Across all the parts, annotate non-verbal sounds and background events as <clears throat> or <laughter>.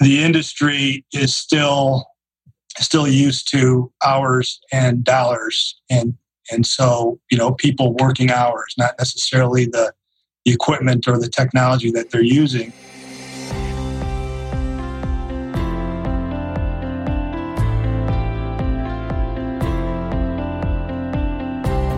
the industry is still still used to hours and dollars. And and so you know people working hours not necessarily the, the equipment or the technology that they're using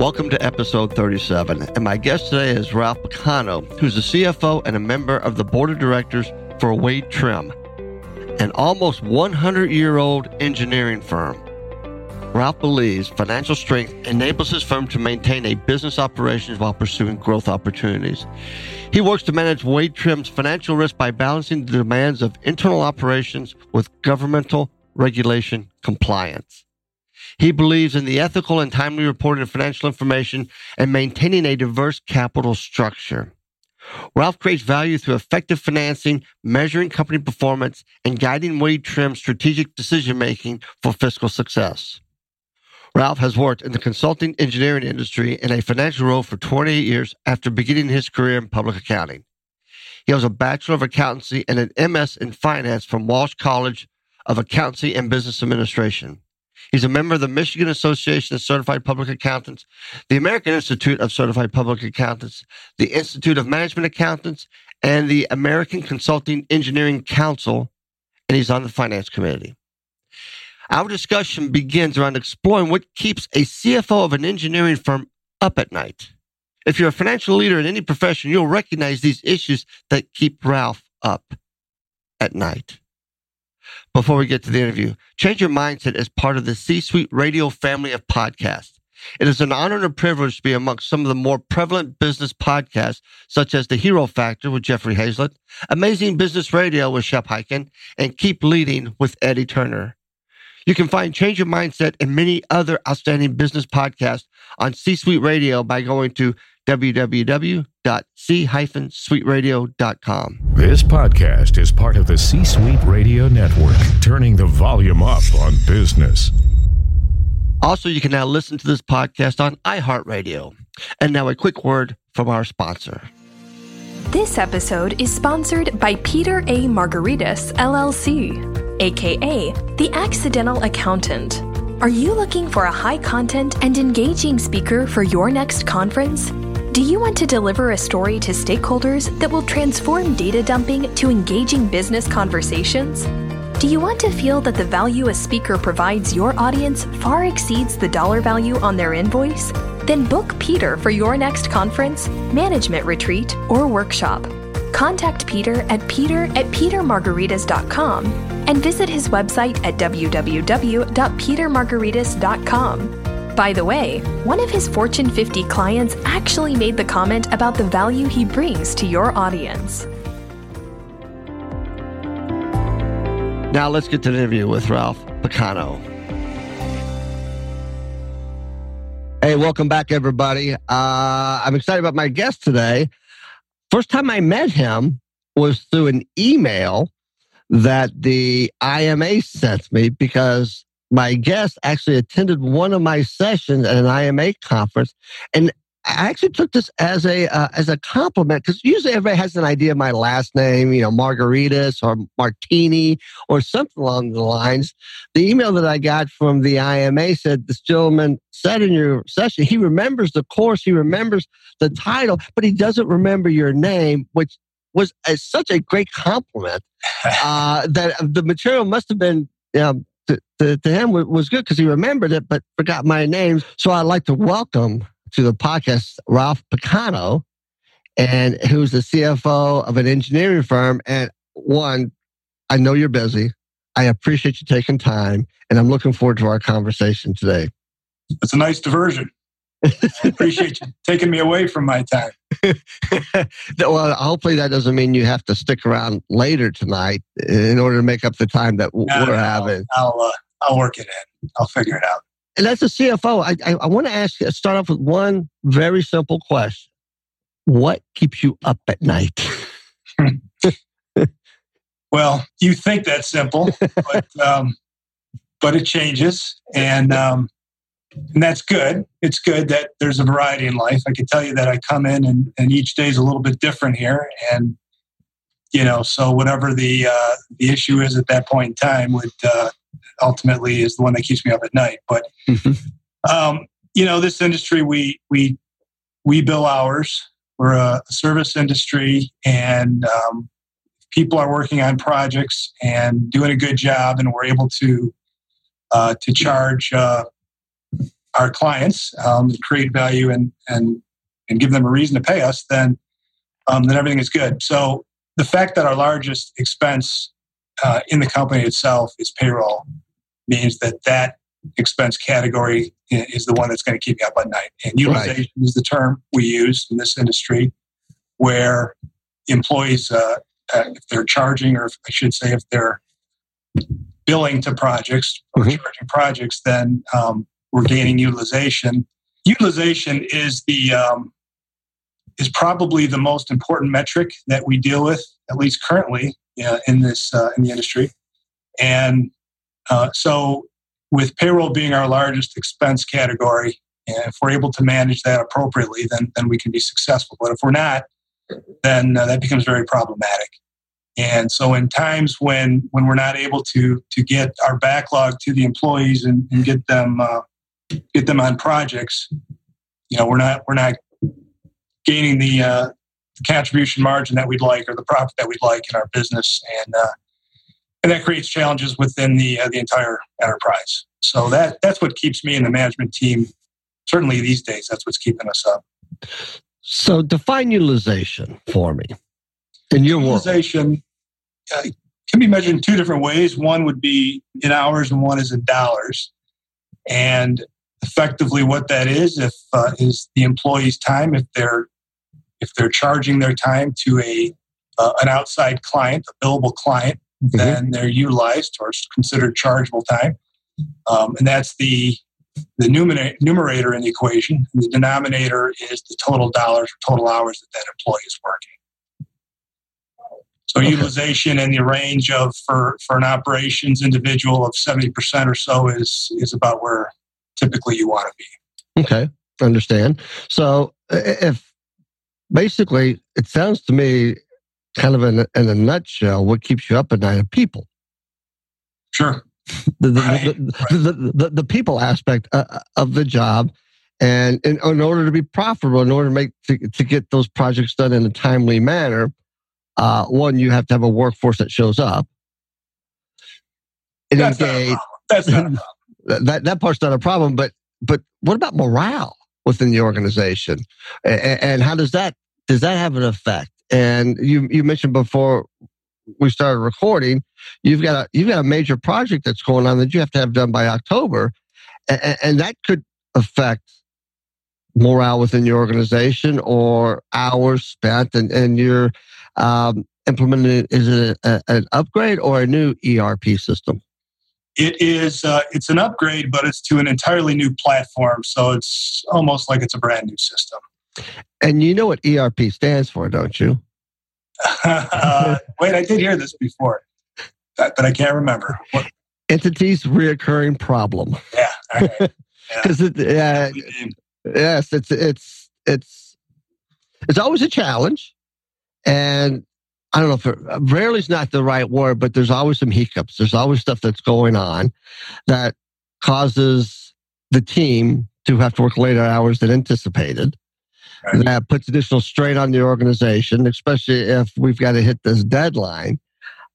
Welcome to episode 37. And my guest today is Ralph Picano, who's the CFO and a member of the board of directors for Wade Trim, an almost 100 year old engineering firm. Ralph believes financial strength enables his firm to maintain a business operations while pursuing growth opportunities. He works to manage Wade Trim's financial risk by balancing the demands of internal operations with governmental regulation compliance. He believes in the ethical and timely reporting of financial information and maintaining a diverse capital structure. Ralph creates value through effective financing, measuring company performance, and guiding Wade Trim's strategic decision making for fiscal success. Ralph has worked in the consulting engineering industry in a financial role for 28 years after beginning his career in public accounting. He has a Bachelor of Accountancy and an MS in Finance from Walsh College of Accountancy and Business Administration. He's a member of the Michigan Association of Certified Public Accountants, the American Institute of Certified Public Accountants, the Institute of Management Accountants, and the American Consulting Engineering Council, and he's on the Finance Committee. Our discussion begins around exploring what keeps a CFO of an engineering firm up at night. If you're a financial leader in any profession, you'll recognize these issues that keep Ralph up at night before we get to the interview. Change Your Mindset is part of the C Suite Radio family of podcasts. It is an honor and a privilege to be amongst some of the more prevalent business podcasts, such as The Hero Factor with Jeffrey Hayzlett, Amazing Business Radio with Shep Hyken, and Keep Leading with Eddie Turner. You can find Change Your Mindset and many other outstanding business podcasts on C Suite Radio by going to www.c-suiteradio.com. This podcast is part of the C Suite Radio Network, turning the volume up on business. Also, you can now listen to this podcast on iHeartRadio. And now a quick word from our sponsor. This episode is sponsored by Peter A. Margaritis, LLC, aka The Accidental Accountant. Are you looking for a high content and engaging speaker for your next conference? Do you want to deliver a story to stakeholders that will transform data dumping to engaging business conversations? Do you want to feel that the value a speaker provides your audience far exceeds the dollar value on their invoice? Then book Peter for your next conference, management retreat, or workshop. Contact Peter at peter at petermargaritis.com and visit his website at www.petermargaritis.com. By the way, one of his Fortune 50 clients actually made the comment about the value he brings to your audience. Now let's get to the interview with Ralph Picano. Hey, welcome back, everybody. Uh, I'm excited about my guest today. First time I met him was through an email that the IMA sent me because my guest actually attended one of my sessions at an IMA conference, and I actually took this as a uh, as a compliment because usually everybody has an idea of my last name, you know, Margaritas or Martini or something along the lines. The email that I got from the IMA said this gentleman said in your session he remembers the course, he remembers the title, but he doesn't remember your name, which was a, such a great compliment <laughs> uh, that the material must have been you know, to, to, to him was good because he remembered it, but forgot my name. So I'd like to welcome to the podcast Ralph Picano, and who's the CFO of an engineering firm. And one, I know you're busy. I appreciate you taking time, and I'm looking forward to our conversation today. It's a nice diversion. I <laughs> appreciate you taking me away from my time. <laughs> well, hopefully that doesn't mean you have to stick around later tonight in order to make up the time that we're no, having. I'll uh, I'll work it in. I'll figure it out. And as a CFO, I, I, I want to ask you, start off with one very simple question. What keeps you up at night? <laughs> well, you think that's simple, but, um, but it changes. And, um, and that's good. It's good that there's a variety in life. I can tell you that I come in and, and each day is a little bit different here. And, you know, so whatever the, uh, the issue is at that point in time would, uh, ultimately is the one that keeps me up at night. But um, you know, this industry we we we bill hours. We're a service industry, and um, people are working on projects and doing a good job, and we're able to uh, to charge uh, our clients, um, create value, and and and give them a reason to pay us. Then um, then everything is good. So the fact that our largest expense uh, in the company itself is payroll means that that expense category is the one that's going to keep you up at night. And utilization right. is the term we use in this industry, where employees, uh, uh, if they're charging, or if, I should say, if they're billing to projects or mm-hmm. charging projects, then um, we're gaining utilization. Utilization is the um, is probably the most important metric that we deal with, at least currently uh, in this uh, in the industry. And uh, so, with payroll being our largest expense category, if we're able to manage that appropriately, then then we can be successful. But if we're not, then uh, that becomes very problematic. And so, in times when when we're not able to to get our backlog to the employees and, and get them uh, get them on projects, you know, we're not we're not gaining the, uh, the contribution margin that we'd like or the profit that we'd like in our business, and uh, and that creates challenges within the uh, the entire enterprise. So that that's what keeps me and the management team. Certainly these days, that's what's keeping us up. So define utilization for me. In your utilization uh, can be measured in two different ways. One would be in hours, and one is in dollars. And effectively, what that is, if uh, is the employee's time, if they're if they're charging their time to a uh, an outside client, a billable client, mm-hmm. then they're utilized or considered chargeable time. Um, and that's the the numerator in the equation. The denominator is the total dollars or total hours that that employee is working. So okay. utilization in the range of for, for an operations individual of 70% or so is is about where typically you want to be. Okay, understand. So if basically it sounds to me kind of in, in a nutshell, what keeps you up at night are people. Sure. the, the, right. the, the, the, people aspect uh, of the job. And in, in, order to be profitable, in order to make to, to get those projects done in a timely manner, uh, one, you have to have a workforce that shows up. And That's engage. Not That's not a problem. That, that part's not a problem, but but what about morale within the organization? And, and how does that does that have an effect? And you you mentioned before we started recording, you've got a you've got a major project that's going on that you have to have done by October, and, and that could affect morale within your organization or hours spent, and and you're um, implementing. Is it a, an upgrade or a new ERP system? It is. Uh, it's an upgrade, but it's to an entirely new platform, so it's almost like it's a brand new system. And you know what ERP stands for, don't you? uh, <laughs> wait, I did hear this before, but I can't remember. What? Entities reoccurring problem. Yeah, because right. <laughs> yeah. uh, yes, it's it's it's it's always a challenge, and I don't know if it, rarely is not the right word, but there's always some hiccups. There's always stuff that's going on that causes the team to have to work later hours than anticipated. Right. That puts additional strain on the organization, especially if we've got to hit this deadline.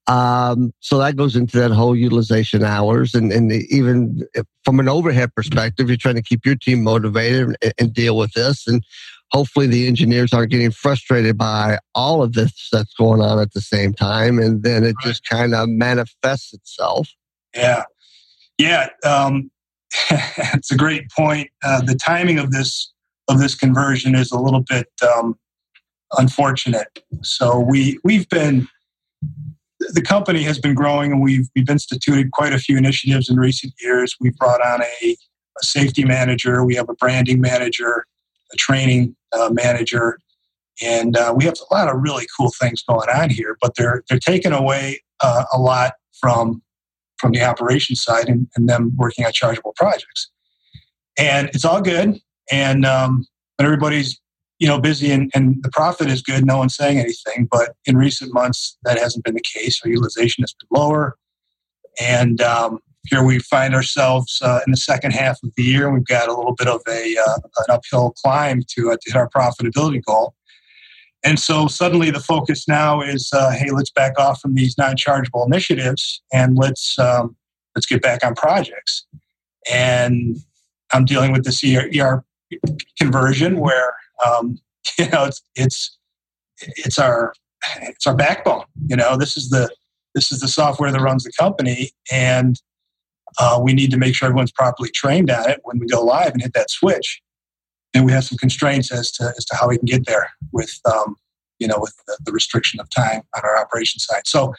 Um, so that goes into that whole utilization hours, and, and even from an overhead perspective, you're trying to keep your team motivated and, and deal with this. And hopefully the engineers aren't getting frustrated by all of this that's going on at the same time and then it right. just kind of manifests itself. Yeah. Yeah um, <laughs> it's a great point. Uh, the timing of this of this conversion is a little bit um, unfortunate. So we we've been the company has been growing and we've we've instituted quite a few initiatives in recent years. We've brought on a, a safety manager. We have a branding manager a training uh, manager, and uh, we have a lot of really cool things going on here. But they're they're taking away uh, a lot from from the operation side and, and, them working on chargeable projects. And it's all good, and um, but everybody's you know busy and, and the profit is good. No one's saying anything, but in recent months that hasn't been the case. Our utilization has been lower, and um, here we find ourselves uh, in the second half of the year. And we've got a little bit of a uh, an uphill climb to, uh, to hit our profitability goal. And so suddenly the focus now is, uh, hey, let's back off from these non-chargeable initiatives and let's um, let's get back on projects. And I'm dealing with this ER conversion where um, <laughs> you know it's it's it's our it's our backbone. You know, this is the this is the software that runs the company, and uh, we need to make sure everyone's properly trained on it when we go live and hit that switch. And we have some constraints as to as to how we can get there with um, you know with the, the, restriction of time on our operation side. So,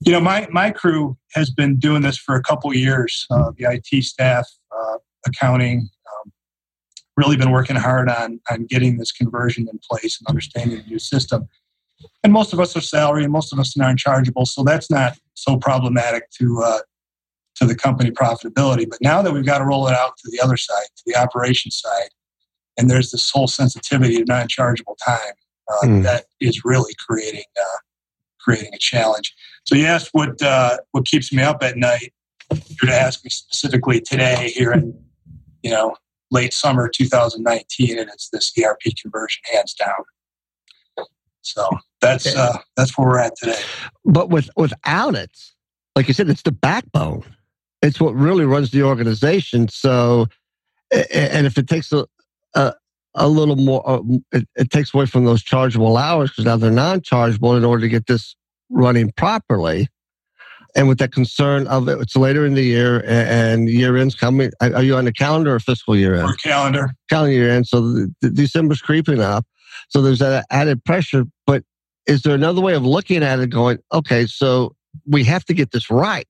you know, my my crew has been doing this for a couple years. Uh, the IT staff, uh, accounting, um, really been working hard on on getting this conversion in place and understanding the new system. And most of us are salary, and most of us are non-chargeable, so that's not so problematic to uh, to the company profitability. But now that we've got to roll it out to the other side, to the operation side, and there's this whole sensitivity to non-chargeable time uh, mm. that is really creating uh, creating a challenge. So you asked what uh, what keeps me up at night. You're to ask me specifically today here in you know late summer 2019, and it's this ERP conversion hands down. So that's okay. uh, that's where we're at today. But with without it, like you said, it's the backbone it's what really runs the organization. So, and if it takes a, a, a little more, uh, it, it, takes away from those chargeable hours because now they're non chargeable in order to get this running properly. And with that concern of it, it's later in the year and year end's coming. Are you on the calendar or fiscal year end? Or calendar. Calendar year end. So the, the December's creeping up. So there's that added pressure. But is there another way of looking at it going, okay, so we have to get this right?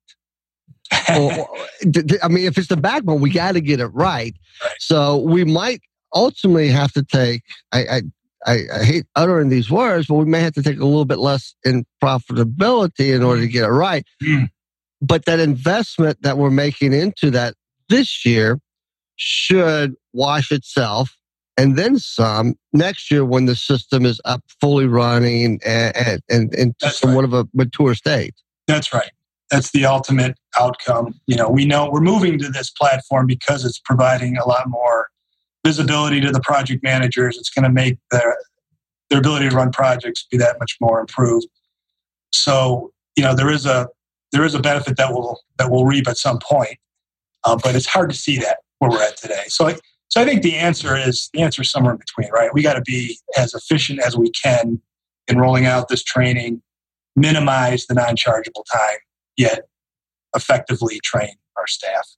Or, <laughs> I mean, if it's the backbone, we got to get it right. right. So we might ultimately have to take. I, I, I, hate uttering these words, but we may have to take a little bit less in profitability in order to get it right. Mm. But that investment that we're making into that this year should wash itself and then some next year when the system is up fully running and, and, and, and somewhat right. of a mature state. That's right that's the ultimate outcome. You know, we know we're moving to this platform because it's providing a lot more visibility to the project managers. It's going to make their their ability to run projects be that much more improved. So, you know, there is a there is a benefit that will that will reap at some point, uh, but it's hard to see that where we're at today. So, I, so I think the answer is the answer is somewhere in between, right? We got to be as efficient as we can in rolling out this training, minimize the non-chargeable time, yet effectively train our staff.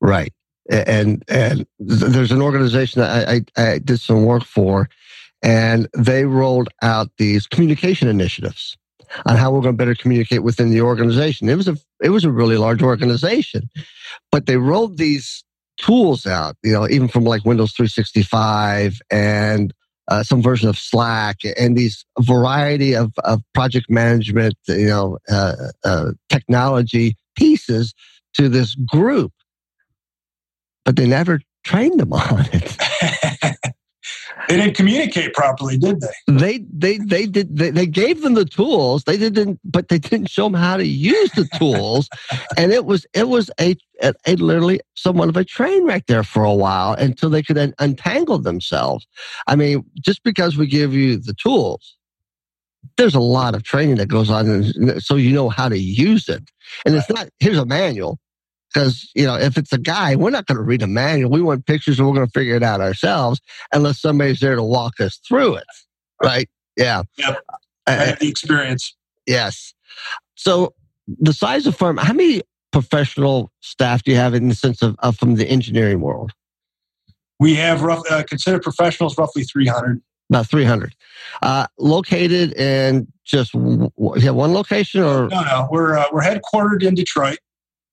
Right. And and there's an organization I, I, I did some work for, and they rolled out these communication initiatives on how we're going to better communicate within the organization. It was a it was a really large organization, but they rolled these tools out. You know, even from like Windows 365 and uh, some version of Slack and these variety of, of project management, you know, uh, uh, technology pieces to this group, but they never trained them <laughs> on it. They didn't communicate properly, did they? They they they did. They, they gave them the tools. They didn't, but they didn't show them how to use the tools. <laughs> and it was it was a, a, a literally somewhat of a train wreck there for a while until they could then untangle themselves. I mean, just because we give you the tools, there's a lot of training that goes on, so you know how to use it. And it's not here's a manual. Because, you know, if it's a guy, we're not going to read a manual. We want pictures and we're going to figure it out ourselves unless somebody's there to walk us through it. Right? Yeah. Yep. I have the experience. Yes. So the size of firm, how many professional staff do you have in the sense of, of from the engineering world? We have rough, uh, considered professionals roughly 300. About 300. Uh, located in just w- one location or? No, no. We're, uh, we're headquartered in Detroit,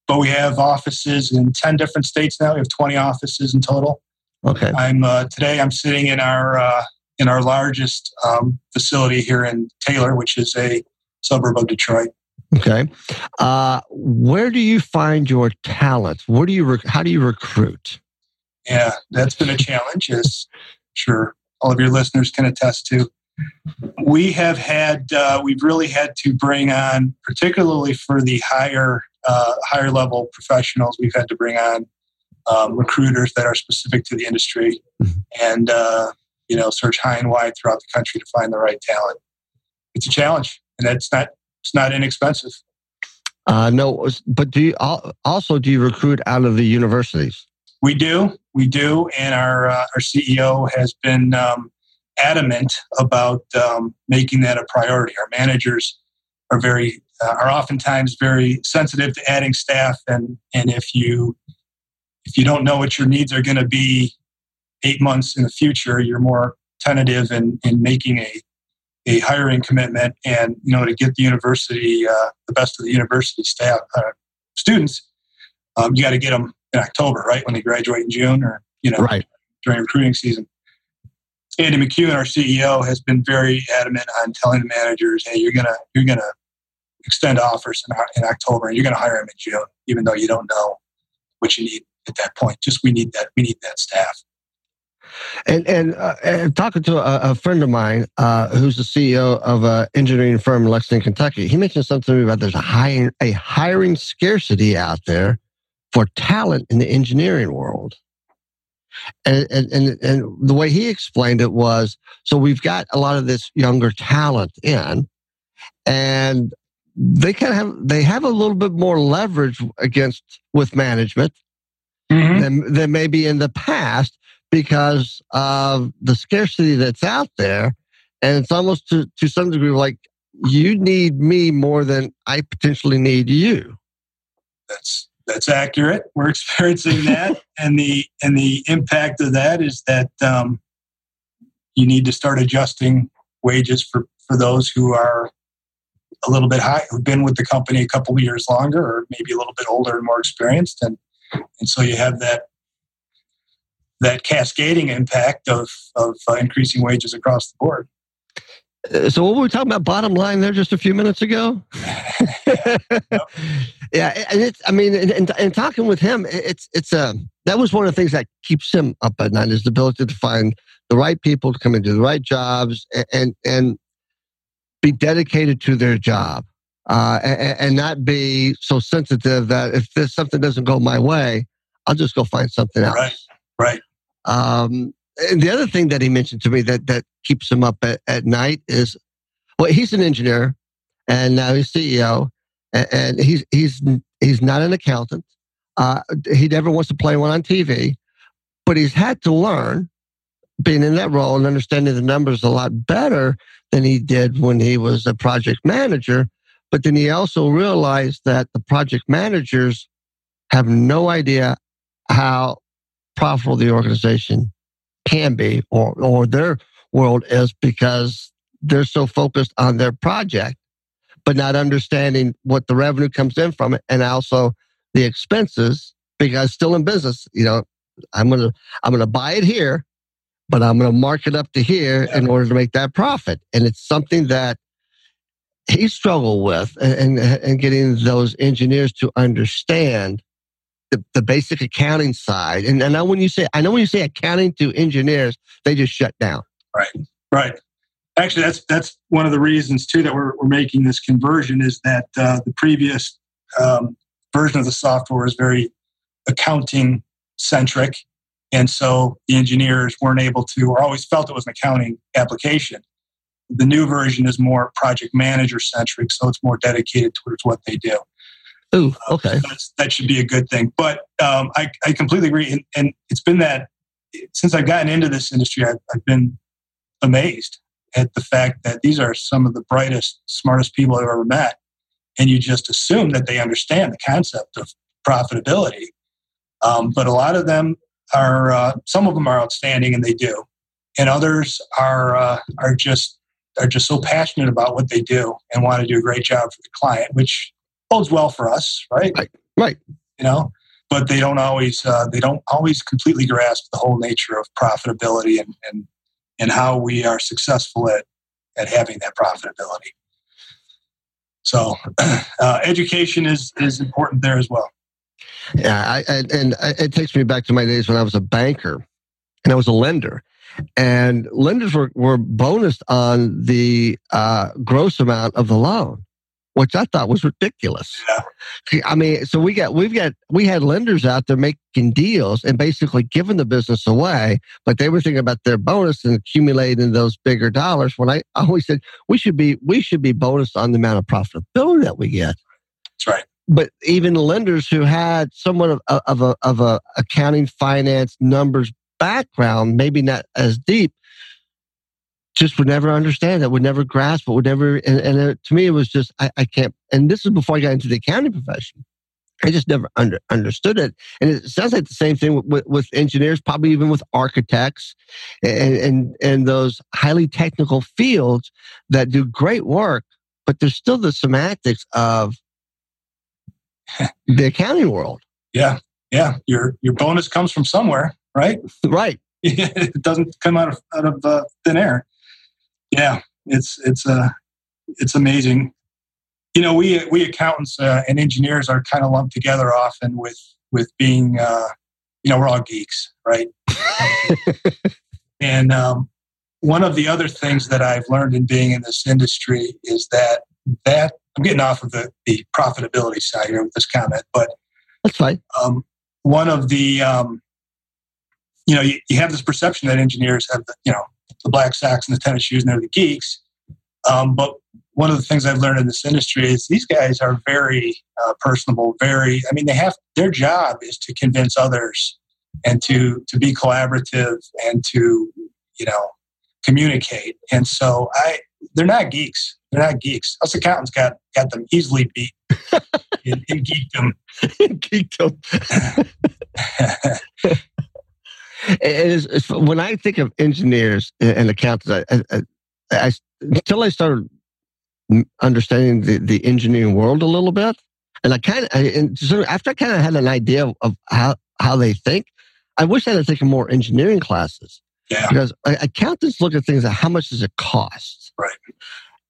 but we have offices in 10 different states now. We have 20 offices in total. Okay. I'm uh, today. I'm sitting in our uh, in our largest um, facility here in Taylor, which is a suburb of Detroit. Okay. Uh, where do you find your talent? Where do you rec- how do you recruit? Yeah, that's been a challenge, as sure all of your listeners can attest to. We have had uh, we've really had to bring on, particularly for the higher uh, higher level professionals, we've had to bring on um, recruiters that are specific to the industry, mm-hmm. and uh, you know search high and wide throughout the country to find the right talent. It's a challenge, and that's not it's not inexpensive. Uh, no, but do you also do you recruit out of the universities? We do, we do, and our uh, our CEO has been um, adamant about um, making that a priority. Our managers are very uh, are oftentimes very sensitive to adding staff, and and if you if you don't know what your needs are going to be eight months in the future, you're more tentative in, in making a, a hiring commitment and, you know, to get the university, uh, the best of the university staff, uh, students, um, you got to get them in October, right? When they graduate in June or, you know, right. during recruiting season. Andy McCune, our CEO, has been very adamant on telling the managers, "Hey, you're gonna you're gonna extend offers in, in October, and you're gonna hire them in June, even though you don't know what you need at that point. Just we need that we need that staff." And and, uh, and talking to a, a, friend of mine uh, who's the CEO of an engineering firm in Lexington, Kentucky, he mentioned something to me about there's a hiring a hiring scarcity out there for talent in the engineering world. And, and and and the way he explained it was so we've got a lot of this younger talent in, and they kind of have they have a little bit more leverage against with management mm-hmm. than, than maybe in the past because of the scarcity that's out there. And it's almost to, to some degree like you need me more than I potentially need you. That's that's accurate. We're <laughs> experiencing that, and the and the impact of that is that um, you need to start adjusting wages for for those who are a little bit high, who've been with the company a couple of years longer, or maybe a little bit older and more experienced, and and so you have that that cascading impact of, of uh, increasing wages across the board. Uh, so what were we talking about bottom line there just a few minutes ago? <laughs> <laughs> yeah, and it's I mean, and, and, talking with him, it's it's a uh, that was one of the things that keeps him up at night is the ability to find the right people to come into the right jobs and and, and be dedicated to their job. Uh, and, and, not be so sensitive that if this something doesn't go my way, I'll just go find something else. Right. Right. Um, and the other thing that he mentioned to me that that keeps him up at, at night is, well, he's an engineer, and now he's CEO, and, and he's he's he's not an accountant. Uh, he never wants to play one on TV, but he's had to learn being in that role and understanding the numbers a lot better than he did when he was a project manager. But then he also realized that the project managers have no idea how profitable the organization can be or, or their world is because they're so focused on their project, but not understanding what the revenue comes in from it and also the expenses because still in business, you know, I'm gonna I'm gonna buy it here, but I'm gonna mark it up to here in order to make that profit. And it's something that he struggled with and, and, and getting those engineers to understand the, the basic accounting side. And I know when you say I know when you say accounting to engineers, they just shut down. Right. Right. Actually, that's that's one of the reasons too that we're, we're making this conversion is that uh, the previous um, version of the software is very accounting centric, and so the engineers weren't able to, or always felt it was an accounting application. The new version is more project manager centric, so it's more dedicated towards what they do. Ooh, okay. So that should be a good thing. But um, I, I completely agree. And, and, it's been that since I've gotten into this industry, I've, I've, been amazed at the fact that these are some of the brightest, smartest people I've ever met. And you just assume that they understand the concept of profitability. Um, but a lot of them are, uh, some of them are outstanding and they do. And others are, uh, are just are just so passionate about what they do and want to do a great job for the client, which bodes well for us, right? Right. Right. You know, but they don't always uh, they don't always completely grasp the whole nature of profitability and and and how we are successful at at having that profitability. So, <clears throat> uh, education is is important there as well. Yeah, I, I, and it takes me back to my days when I was a banker and I was a lender, and lenders were were bonused on the uh, gross amount of the loan which I thought was ridiculous. Yeah. I mean, so we got we've got we had lenders out there making deals and basically giving the business away, but they were thinking about their bonus and accumulating those bigger dollars. When I always said we should be we should be bonused on the amount of profitability that we get. That's right. But even lenders who had somewhat of, uh, of a of a accounting, finance, numbers background, maybe not as deep, just would never understand it, would never grasp it, would never. And, and it, to me, it was just, I, I, can't. And this is before I got into the accounting profession. I just never under, understood it. And it sounds like the same thing with, with, with engineers, probably even with architects and, and, and those highly technical fields that do great work, but there's still the semantics of the accounting world. Yeah. Yeah. Your, your bonus comes from somewhere, right? Right. <laughs> it doesn't come out of, out of uh, thin air yeah, it's it's uh, it's amazing. You know, we we accountants uh, and engineers are kind of lumped together often with with being, uh, you know, we're all geeks, right? <laughs> and um, one of the other things that I've learned in being in this industry is that that I'm getting off of the, the profitability side here with this comment, but that's fine. Um, one of the um, you know you, you, have this perception that engineers have the, you know the black socks and the tennis shoes and they're the geeks. Um, but one of the things I've learned in this industry is these guys are very uh, personable. Very, I mean, they have their job is to convince others and to to be collaborative and to you know communicate. And so I, they're not geeks. They're not geeks. Us accountants got got them easily beat in, in geekdom. geekdom. It is, when I think of engineers and accountants, I, I, I, until I started understanding the, the engineering world a little bit, and I kind of, so after I kind of had an idea of how, how they think, I wish I had taken more engineering classes. Yeah. Because uh, accountants look at things at how much does it cost. Right.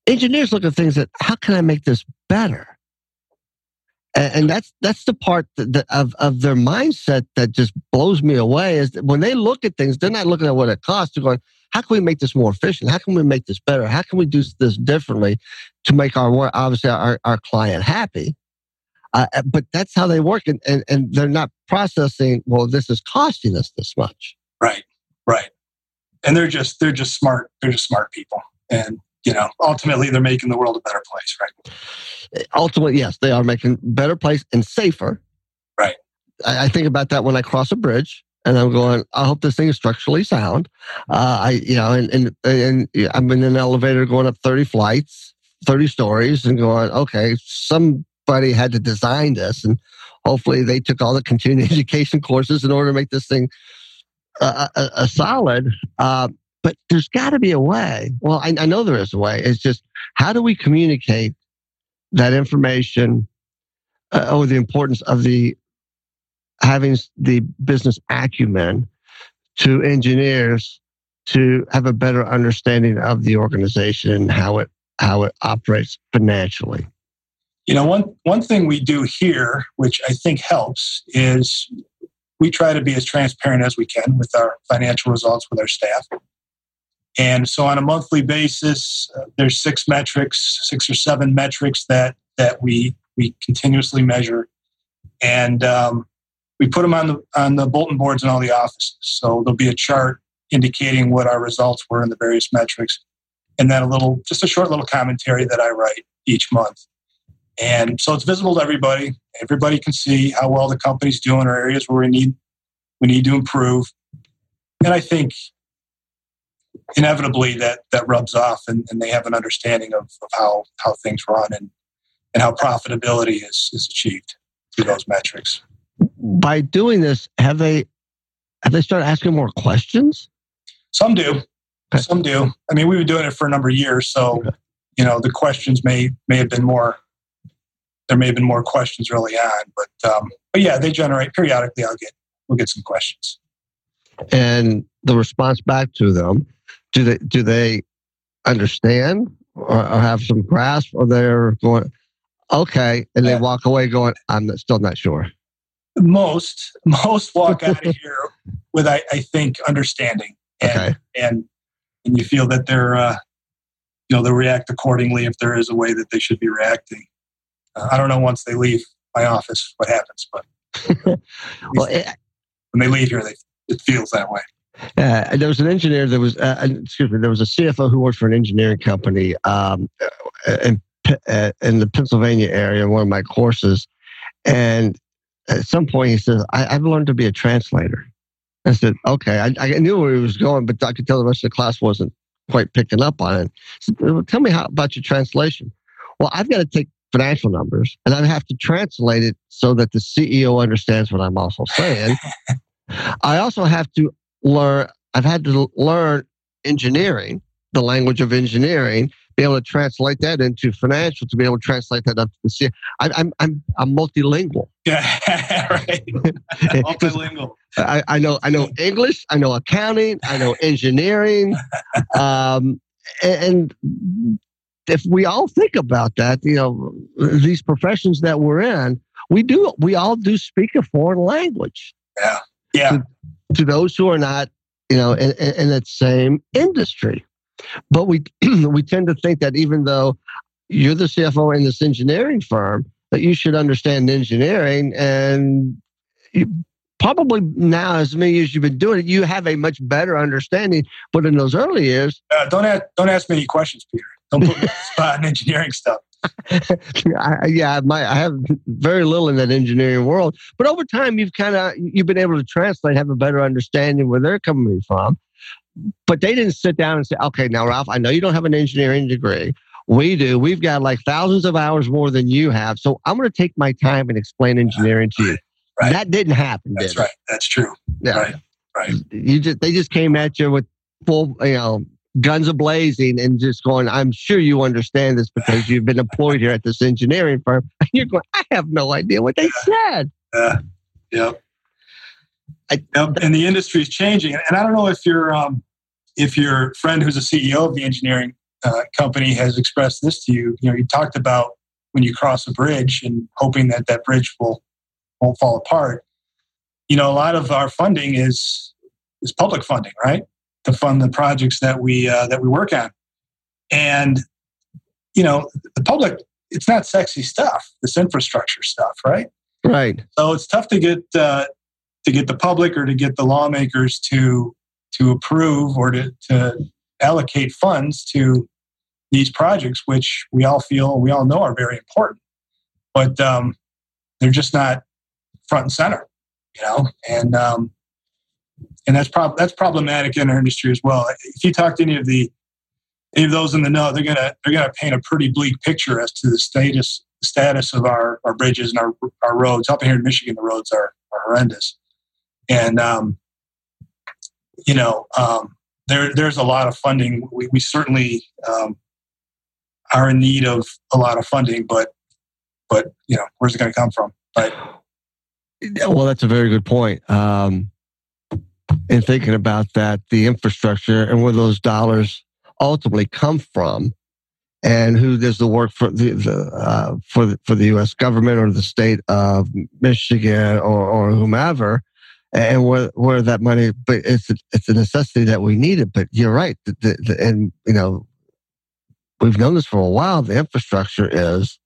Engineers look at things that how can I make this better? and, and that's that's the part that, that of of their mindset that just blows me away. Is when they look at things, they're not looking at what it costs. They're going, how can we make this more efficient? How can we make this better? How can we do this differently to make our obviously our, our client happy? Uh, uh, but that's how they work, and, and and they're not processing. Well, this is costing us this much. Right, right, and they're just they're just smart. They're just smart people, and you know, ultimately they're making the world a better place, right? Ultimately, yes, they are making better place and safer. Right. I, I think about that when I cross a bridge and I'm going, I hope this thing is structurally sound. Uh, I, you know, and, and, and I'm in an elevator going up 30 flights, 30 stories and going, okay, somebody had to design this and hopefully they took all the continuing <laughs> education courses in order to make this thing a, a, a solid. Uh, but there's got to be a way. Well, I, I know there is a way. It's just how do we communicate that information uh, or the importance of the having the business acumen to engineers to have a better understanding of the organization and how it how it operates financially. You know, one one thing we do here, which I think helps, is we try to be as transparent as we can with our financial results with our staff. And so on a monthly basis, uh, there's six metrics, six or seven metrics that that we we continuously measure, and um, we put them on the on the bulletin boards in all the offices. So there'll be a chart indicating what our results were in the various metrics, and then a little, just a short little commentary that I write each month. And so it's visible to everybody. Everybody can see how well the company's doing or areas where we need we need to improve. And I think inevitably that that rubs off and, and they have an understanding of, of how how things run and and how profitability is is achieved through those metrics. By doing this, have they have they started asking more questions? Some do. Okay. Some do. I mean, we've been doing it for a number of years, so okay. you know the questions may may have been more. There may have been more questions early on, but um, but yeah, they generate periodically. I'll get we'll get some questions. And the response back to them, do they do they understand or, or have some grasp, or they're going, okay, and they walk away going, I'm still not sure. Most <laughs> most walk out of here with I, I think understanding and okay. and and you feel that they're uh, you know they'll react accordingly if there is a way that they should be reacting. Uh, I don't know once they leave my office what happens, but <laughs> well, it, when they leave here, they, it feels that way. Uh, there was an engineer that was, uh, excuse me, there was a CFO who worked for an engineering company um, in, uh, in the Pennsylvania area in one of my courses. And at some point he says, I, have learned to be a translator. I said, okay, I, I, knew where he was going, but I could tell the rest of the class wasn't quite picking up on it. Said, well, tell me how about your translation. Well, I've got to take financial numbers and I have to translate it so that the CEO understands what I'm also saying. <laughs> I also have to learn, I've had to learn engineering, the language of engineering, be able to translate that into financial, to be able to translate that up to the C. I, I'm, I'm, I'm multilingual. Yeah, <laughs> right. <laughs> <laughs> multilingual. I, I know, I know English, I know accounting, I know engineering. Um, and if we all think about that, you know, these professions that we're in, we do, we all do speak a foreign language. Yeah. Yeah. To, to those who are not, you know, in, in that same industry. But we <clears throat> we tend to think that even though you're the CFO in this engineering firm, that you should understand engineering and you, probably now as many years you've been doing it, you have a much better understanding. But in those early years, uh, don't ask don't ask me any questions, Peter. Don't put me on the spot in engineering stuff. <laughs> I, yeah, my, I have very little in that engineering world, but over time, you've kind of you've been able to translate, have a better understanding where they're coming from. But they didn't sit down and say, "Okay, now Ralph, I know you don't have an engineering degree. We do. We've got like thousands of hours more than you have, so I'm going to take my time and explain engineering to you." Right. That didn't happen. That's did right. That's true. Yeah. Right. Right. You just they just came at you with full, you know, guns a blazing and just going, I'm sure you understand this because you've been employed here at this engineering firm. <laughs> And you're going, I have no idea what they said. Yeah. Yep. I, yep. And the industry is changing. And I don't know if your um, if your friend who's a CEO of the engineering uh, company has expressed this to you. You know, you talked about when you cross a bridge and hoping that that bridge will won't fall apart. You know, a lot of our funding is is public funding, right? To fund the projects that we uh, that we work on. And you know, the public, it's not sexy stuff. This infrastructure stuff, right? Right. So it's tough to get uh, to get the public or to get the lawmakers to to approve or to, to allocate funds to these projects, which we all feel we all know are very important, but um, they're just not front and center, you know. And um, and that's prob- that's problematic in our industry as well. If you talk to any of the any of those in the know, they're gonna they're gonna paint a pretty bleak picture as to the status status of our, our bridges and our our roads. Up here in Michigan, the roads are, are horrendous, and um, you know um, there there's a lot of funding. We, we certainly um, are in need of a lot of funding, but but you know where's it going to come from? Right. Well, that's a very good point. Um, in thinking about that, the infrastructure and where those dollars ultimately come from, and who does the work for the, the uh, for the, for the U.S. government or the state of Michigan or, or whomever, and where where that money. But it's a, it's a necessity that we need it. But you're right, the, the, and you know we've known this for a while. The infrastructure is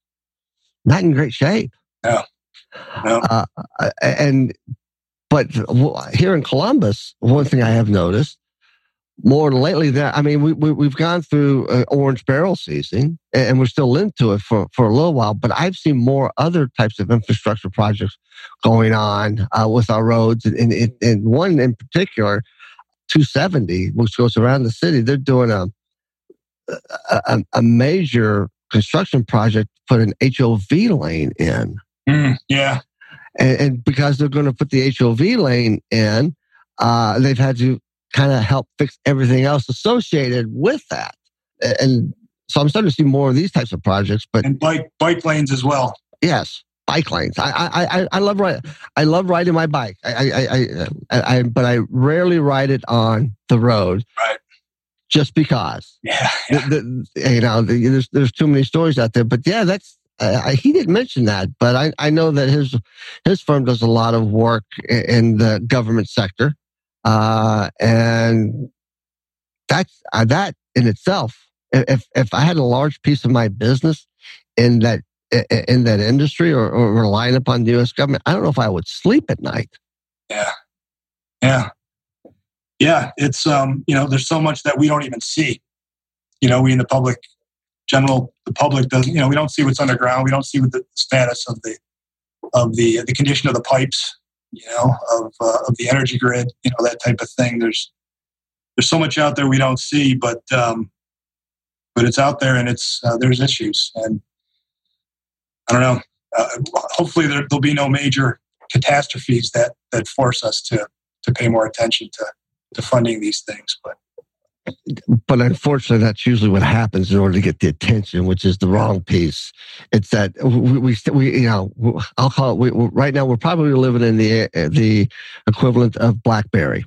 not in great shape. Yeah. No. Uh, and but here in Columbus, one thing I have noticed, more lately that I mean we, we have gone through uh, orange barrel season and we're still into it for for a little while but I've seen more other types of infrastructure projects going on uh, with our roads and, and, and one in particular 270 which goes around the city they're doing a a, a major construction project put an HOV lane in. Mm, yeah and, and, because they're going to put the HOV lane in uh, they've had to kind of help fix everything else associated with that. And so I'm starting to see more of these types of projects. But and bike bike lanes as well. Yes, bike lanes. I I I, I love ride. I love riding my bike. I I, I I, I but I rarely ride it on the road. Right. Just because. Yeah. yeah. The, the, you know, the, there's there's too many stories out there. But yeah, that's he didn't mention that, but I, I know that his his firm does a lot of work in the government sector, uh, and that's uh, that in itself. If if I had a large piece of my business in that in that industry or, or relying upon the U.S. government, I don't know if I would sleep at night. Yeah, yeah, yeah. It's um, you know, there's so much that we don't even see. You know, we in the public, general, the public doesn't. You know, we don't see what's underground. We don't see what the status of the of the the condition of the pipes you know, of uh, of the energy grid, you know, that type of thing. There's there's so much out there we don't see, but um, but it's out there and it's uh, there's issues, and I don't know. Uh, hopefully, there, will be no major catastrophes that that force us to to pay more attention to to funding these things, but but unfortunately, that's usually what happens in order to get the attention, which is the wrong piece. It's that we, we, we you know, I'll call it. We, right now, we're probably living in the uh, the equivalent of BlackBerry.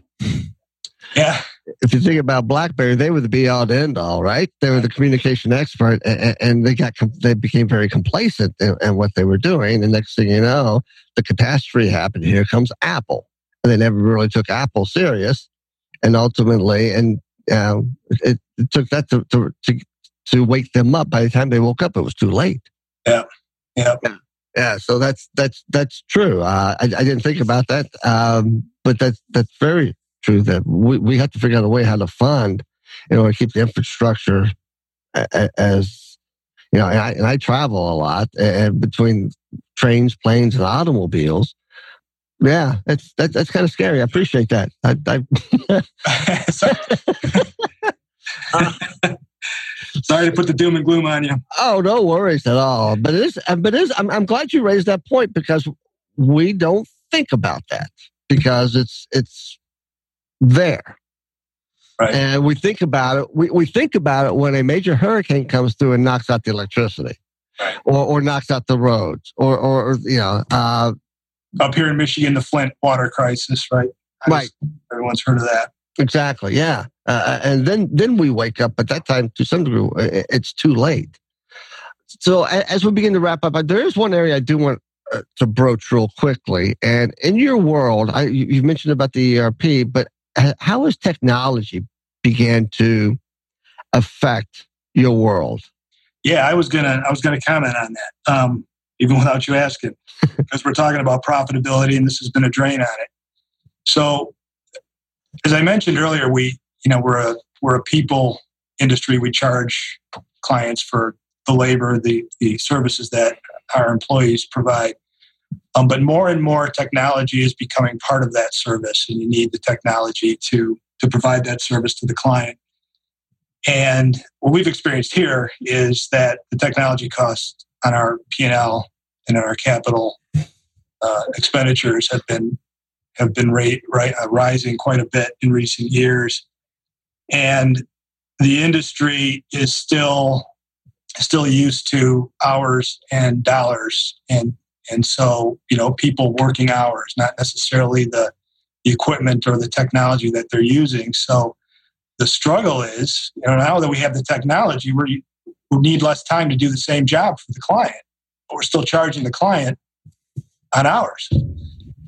Yeah. If you think about BlackBerry, they were the be all end all, right? They were the communication expert, and, and they got they became very complacent in, in what they were doing. And next thing you know, the catastrophe happened. Here comes Apple, and they never really took Apple serious and ultimately and uh, it, it, took that to, to, to to wake them up. By the time they woke up, it was too late. Yeah, yeah, yeah. yeah so that's that's that's true. Uh, I, I, didn't think about that, um, but that's that's very true. That we we have to figure out a way how to fund in order to keep the infrastructure as you know. And I, and I travel a lot, and between trains, planes, and automobiles, yeah, that's that's, that's kind of scary. I appreciate that. I, I <laughs> <laughs> Sorry to put the doom and gloom on you. Oh, no worries at all. But it is. Uh, but it is. I'm, I'm glad you raised that point because we don't think about that because it's it's there. Right. And we think about it. We, we think about it when a major hurricane comes through and knocks out the electricity, right. or, or knocks out the roads, or, or you know, uh, up here in Michigan, the Flint water crisis, right? I right. everyone's heard of that. Exactly. Yeah. Uh, uh and then then we wake up. At that time, to some degree, it's too late. So as we begin to wrap up, there is one area I do want uh, to broach real quickly. And in your world, I, you mentioned about the ERP, but how has technology began to affect your world? Yeah, I was gonna I was gonna comment on that. Um, even <laughs> without you asking, because we're talking about profitability and this has been a drain on it. So, as I mentioned earlier, we, you know, we're a, we're a people industry. We charge clients for the labor, the, the services that our employees provide. Um, but more and more technology is becoming part of that service, and you need the technology to, to provide that service to the client. And what we've experienced here is that the technology costs on our P&L and our capital uh, expenditures have been have been rate, right, uh, rising quite a bit in recent years, and the industry is still still used to hours and dollars. And and so you know people working hours not necessarily the, the equipment or the technology that they're using. So the struggle is you know now that we have the technology we we need less time to do the same job for the client but we're still charging the client on hours.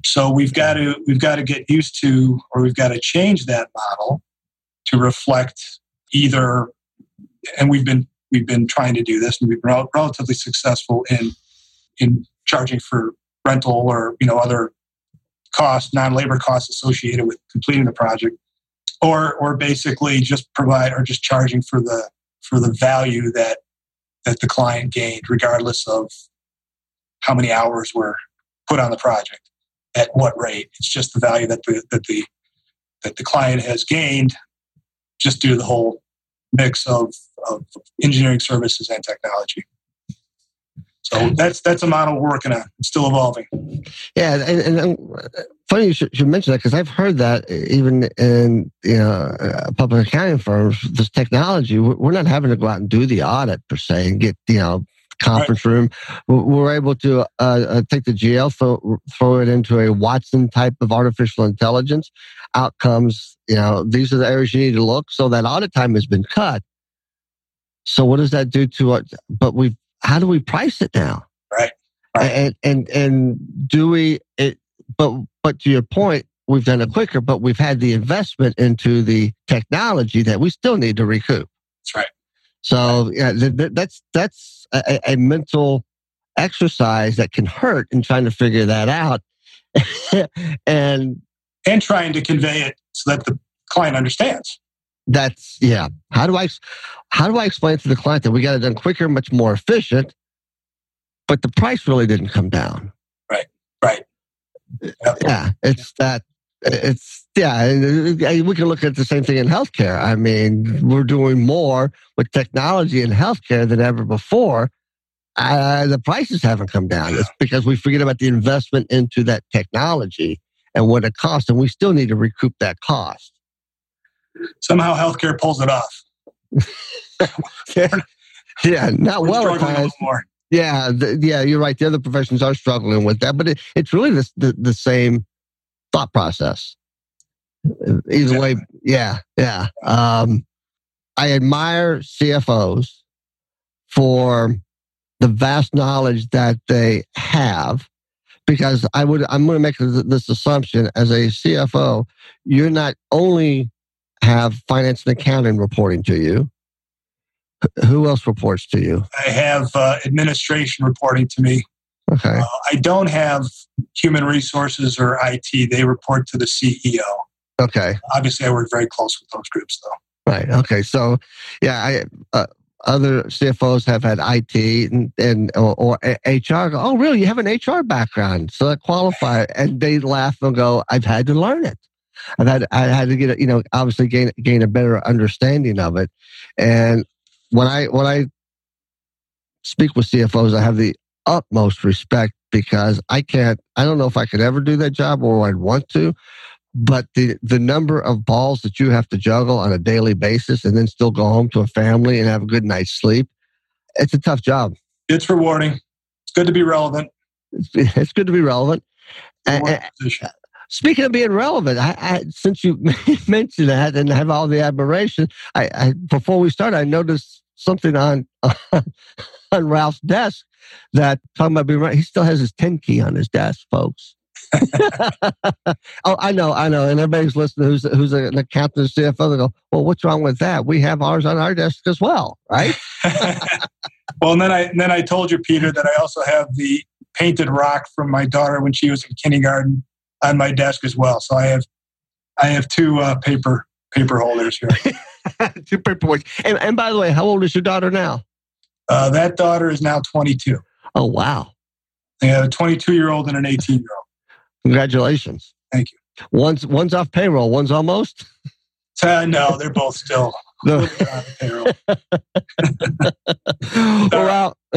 So we've got to we've got to get used to, or we've got to change that model to reflect either. And we've been we've been trying to do this, and we've been relatively successful in in charging for rental or you know other costs, non labor costs associated with completing the project. or or basically just provide or just charging for the for the value that that the client gained, regardless of how many hours were put on the project at what rate. It's just the value that the that the that the client has gained just due to the whole mix of, of engineering services and technology. So that's that's a model we're working on. It's still evolving. Yeah, and, and funny you should, should mention that because I've heard that even in you know public accounting firms, this technology we're not having to go out and do the audit per se and get you know conference room. We're able to uh, uh, take the GL, throw, throw it into a Watson type of artificial intelligence. Outcomes, you know, these are the areas you need to look. So that audit time has been cut. So what does that do to us? But we, how do we price it now? Right. right. And and and do we? It, but but to your point, we've done it quicker, but we've had the investment into the technology that we still need to recoup. That's right. So yeah, th- th- that's that's a, a, mental exercise that can hurt in trying to figure that out, <laughs> and and trying to convey it so that the client understands. That's yeah. How do I how do I explain to the client that we got it done quicker, much more efficient, but the price really didn't come down? Right. Right. Yep. Yeah, it's that it's yeah we can look at the same thing in healthcare. I mean we're doing more with technology in healthcare than ever before uh, the prices haven't come down. It's because we forget about the investment into that technology and what it costs and we still need to recoup that cost. Somehow healthcare pulls it off. <laughs> Yeah, not well at yeah the, yeah you're right. The other professions are struggling with that but it, it's really the, the, the same thought process. Either way, yeah, yeah. Um, I admire CFOs for the vast knowledge that they have because I would I'm going to make this assumption as a CFO, you're not only have finance and accounting reporting to you. Who else reports to you? I have uh, administration reporting to me. Okay. Uh, I don't have human resources or IT. They report to the CEO. Okay. Obviously, I work very close with those groups, though. Right. Okay. So, yeah, I. Uh, other CFOs have had IT and, and or, or, HR. Go, oh, really? You have an HR background, so that qualify. And they laugh and go, "I've had to learn it. I've had I had to get you know obviously gain gain a better understanding of it." And when I when I speak with CFOs, I have the utmost respect because I can't, I don't know if I could ever do that job or I'd want to, but the, the number of balls that you have to juggle on a daily basis and then still go home to a family and have a good night's sleep, it's a tough job. It's rewarding. It's good to be relevant. It's, it's good to be relevant. And, speaking of being relevant, I, I, since you <laughs> mentioned that and have all the admiration, I, before we start, I noticed something on <laughs> on Ralph's desk that talking about being right. He still has his 10 key on his desk, folks. <laughs> oh, I know, I know. And everybody's listening who's, who's an accountant CFO. They go, well, what's wrong with that? We have ours on our desk as well, right? <laughs> well, and then I, and then I told you, Peter, that I also have the painted rock from my daughter when she was in kindergarten on my desk as well. So I have, I have two uh, paper paper holders here. <laughs> two paperweights. And, and by the way, how old is your daughter now? Uh, that daughter is now 22. Oh, wow. They have a 22 year old and an 18 year old. Congratulations. Thank you. One's one's off payroll, one's almost. Uh, no, they're both still. <laughs> No. <laughs> well, <laughs>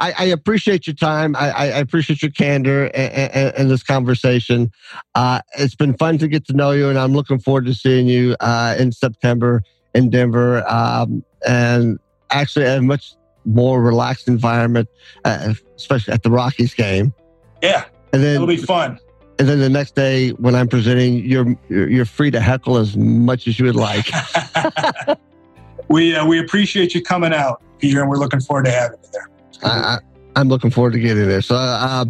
I, I, appreciate your time. I, I appreciate your candor and, and, and this conversation. Uh, it's been fun to get to know you, and I'm looking forward to seeing you uh, in September in Denver. Um, and actually, a much more relaxed environment, uh, especially at the Rockies game. Yeah, and then it'll be fun. And then the next day, when I'm presenting, you're you're free to heckle as much as you would like. <laughs> <laughs> we uh, we appreciate you coming out, Peter, and we're looking forward to having you there. I, am looking forward to getting there. So, uh,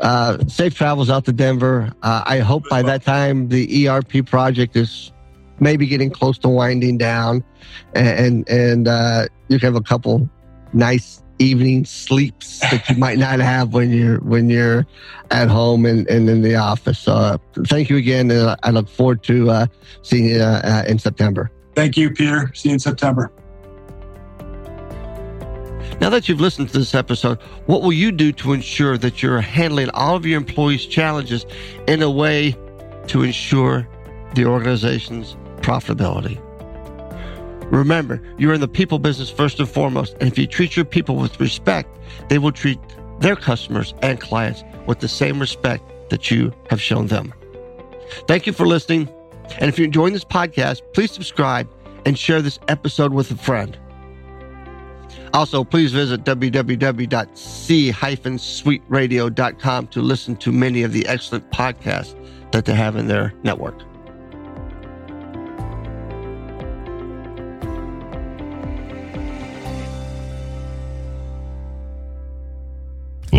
uh, safe travels out to Denver. Uh, I hope by that time the ERP project is maybe getting close to winding down, and and uh, you can have a couple nice evening sleeps that you might not have when you're when you're at home and, and in the office. So uh, thank you again, and I look forward to uh, seeing you uh, uh, in September. Thank you, Peter. See you in September. Now that you've listened to this episode, what will you do to ensure that you're handling all of your employees' challenges in a way to ensure the organization's profitability? Remember, you're in the people business first and foremost, and if you treat your people with respect, they will treat their customers and clients with the same respect that you have shown them. Thank you for listening. And if you're enjoying this podcast, please subscribe and share this episode with a friend. Also, please visit www.c-suiteradio.com to listen to many of the excellent podcasts that they have in their network.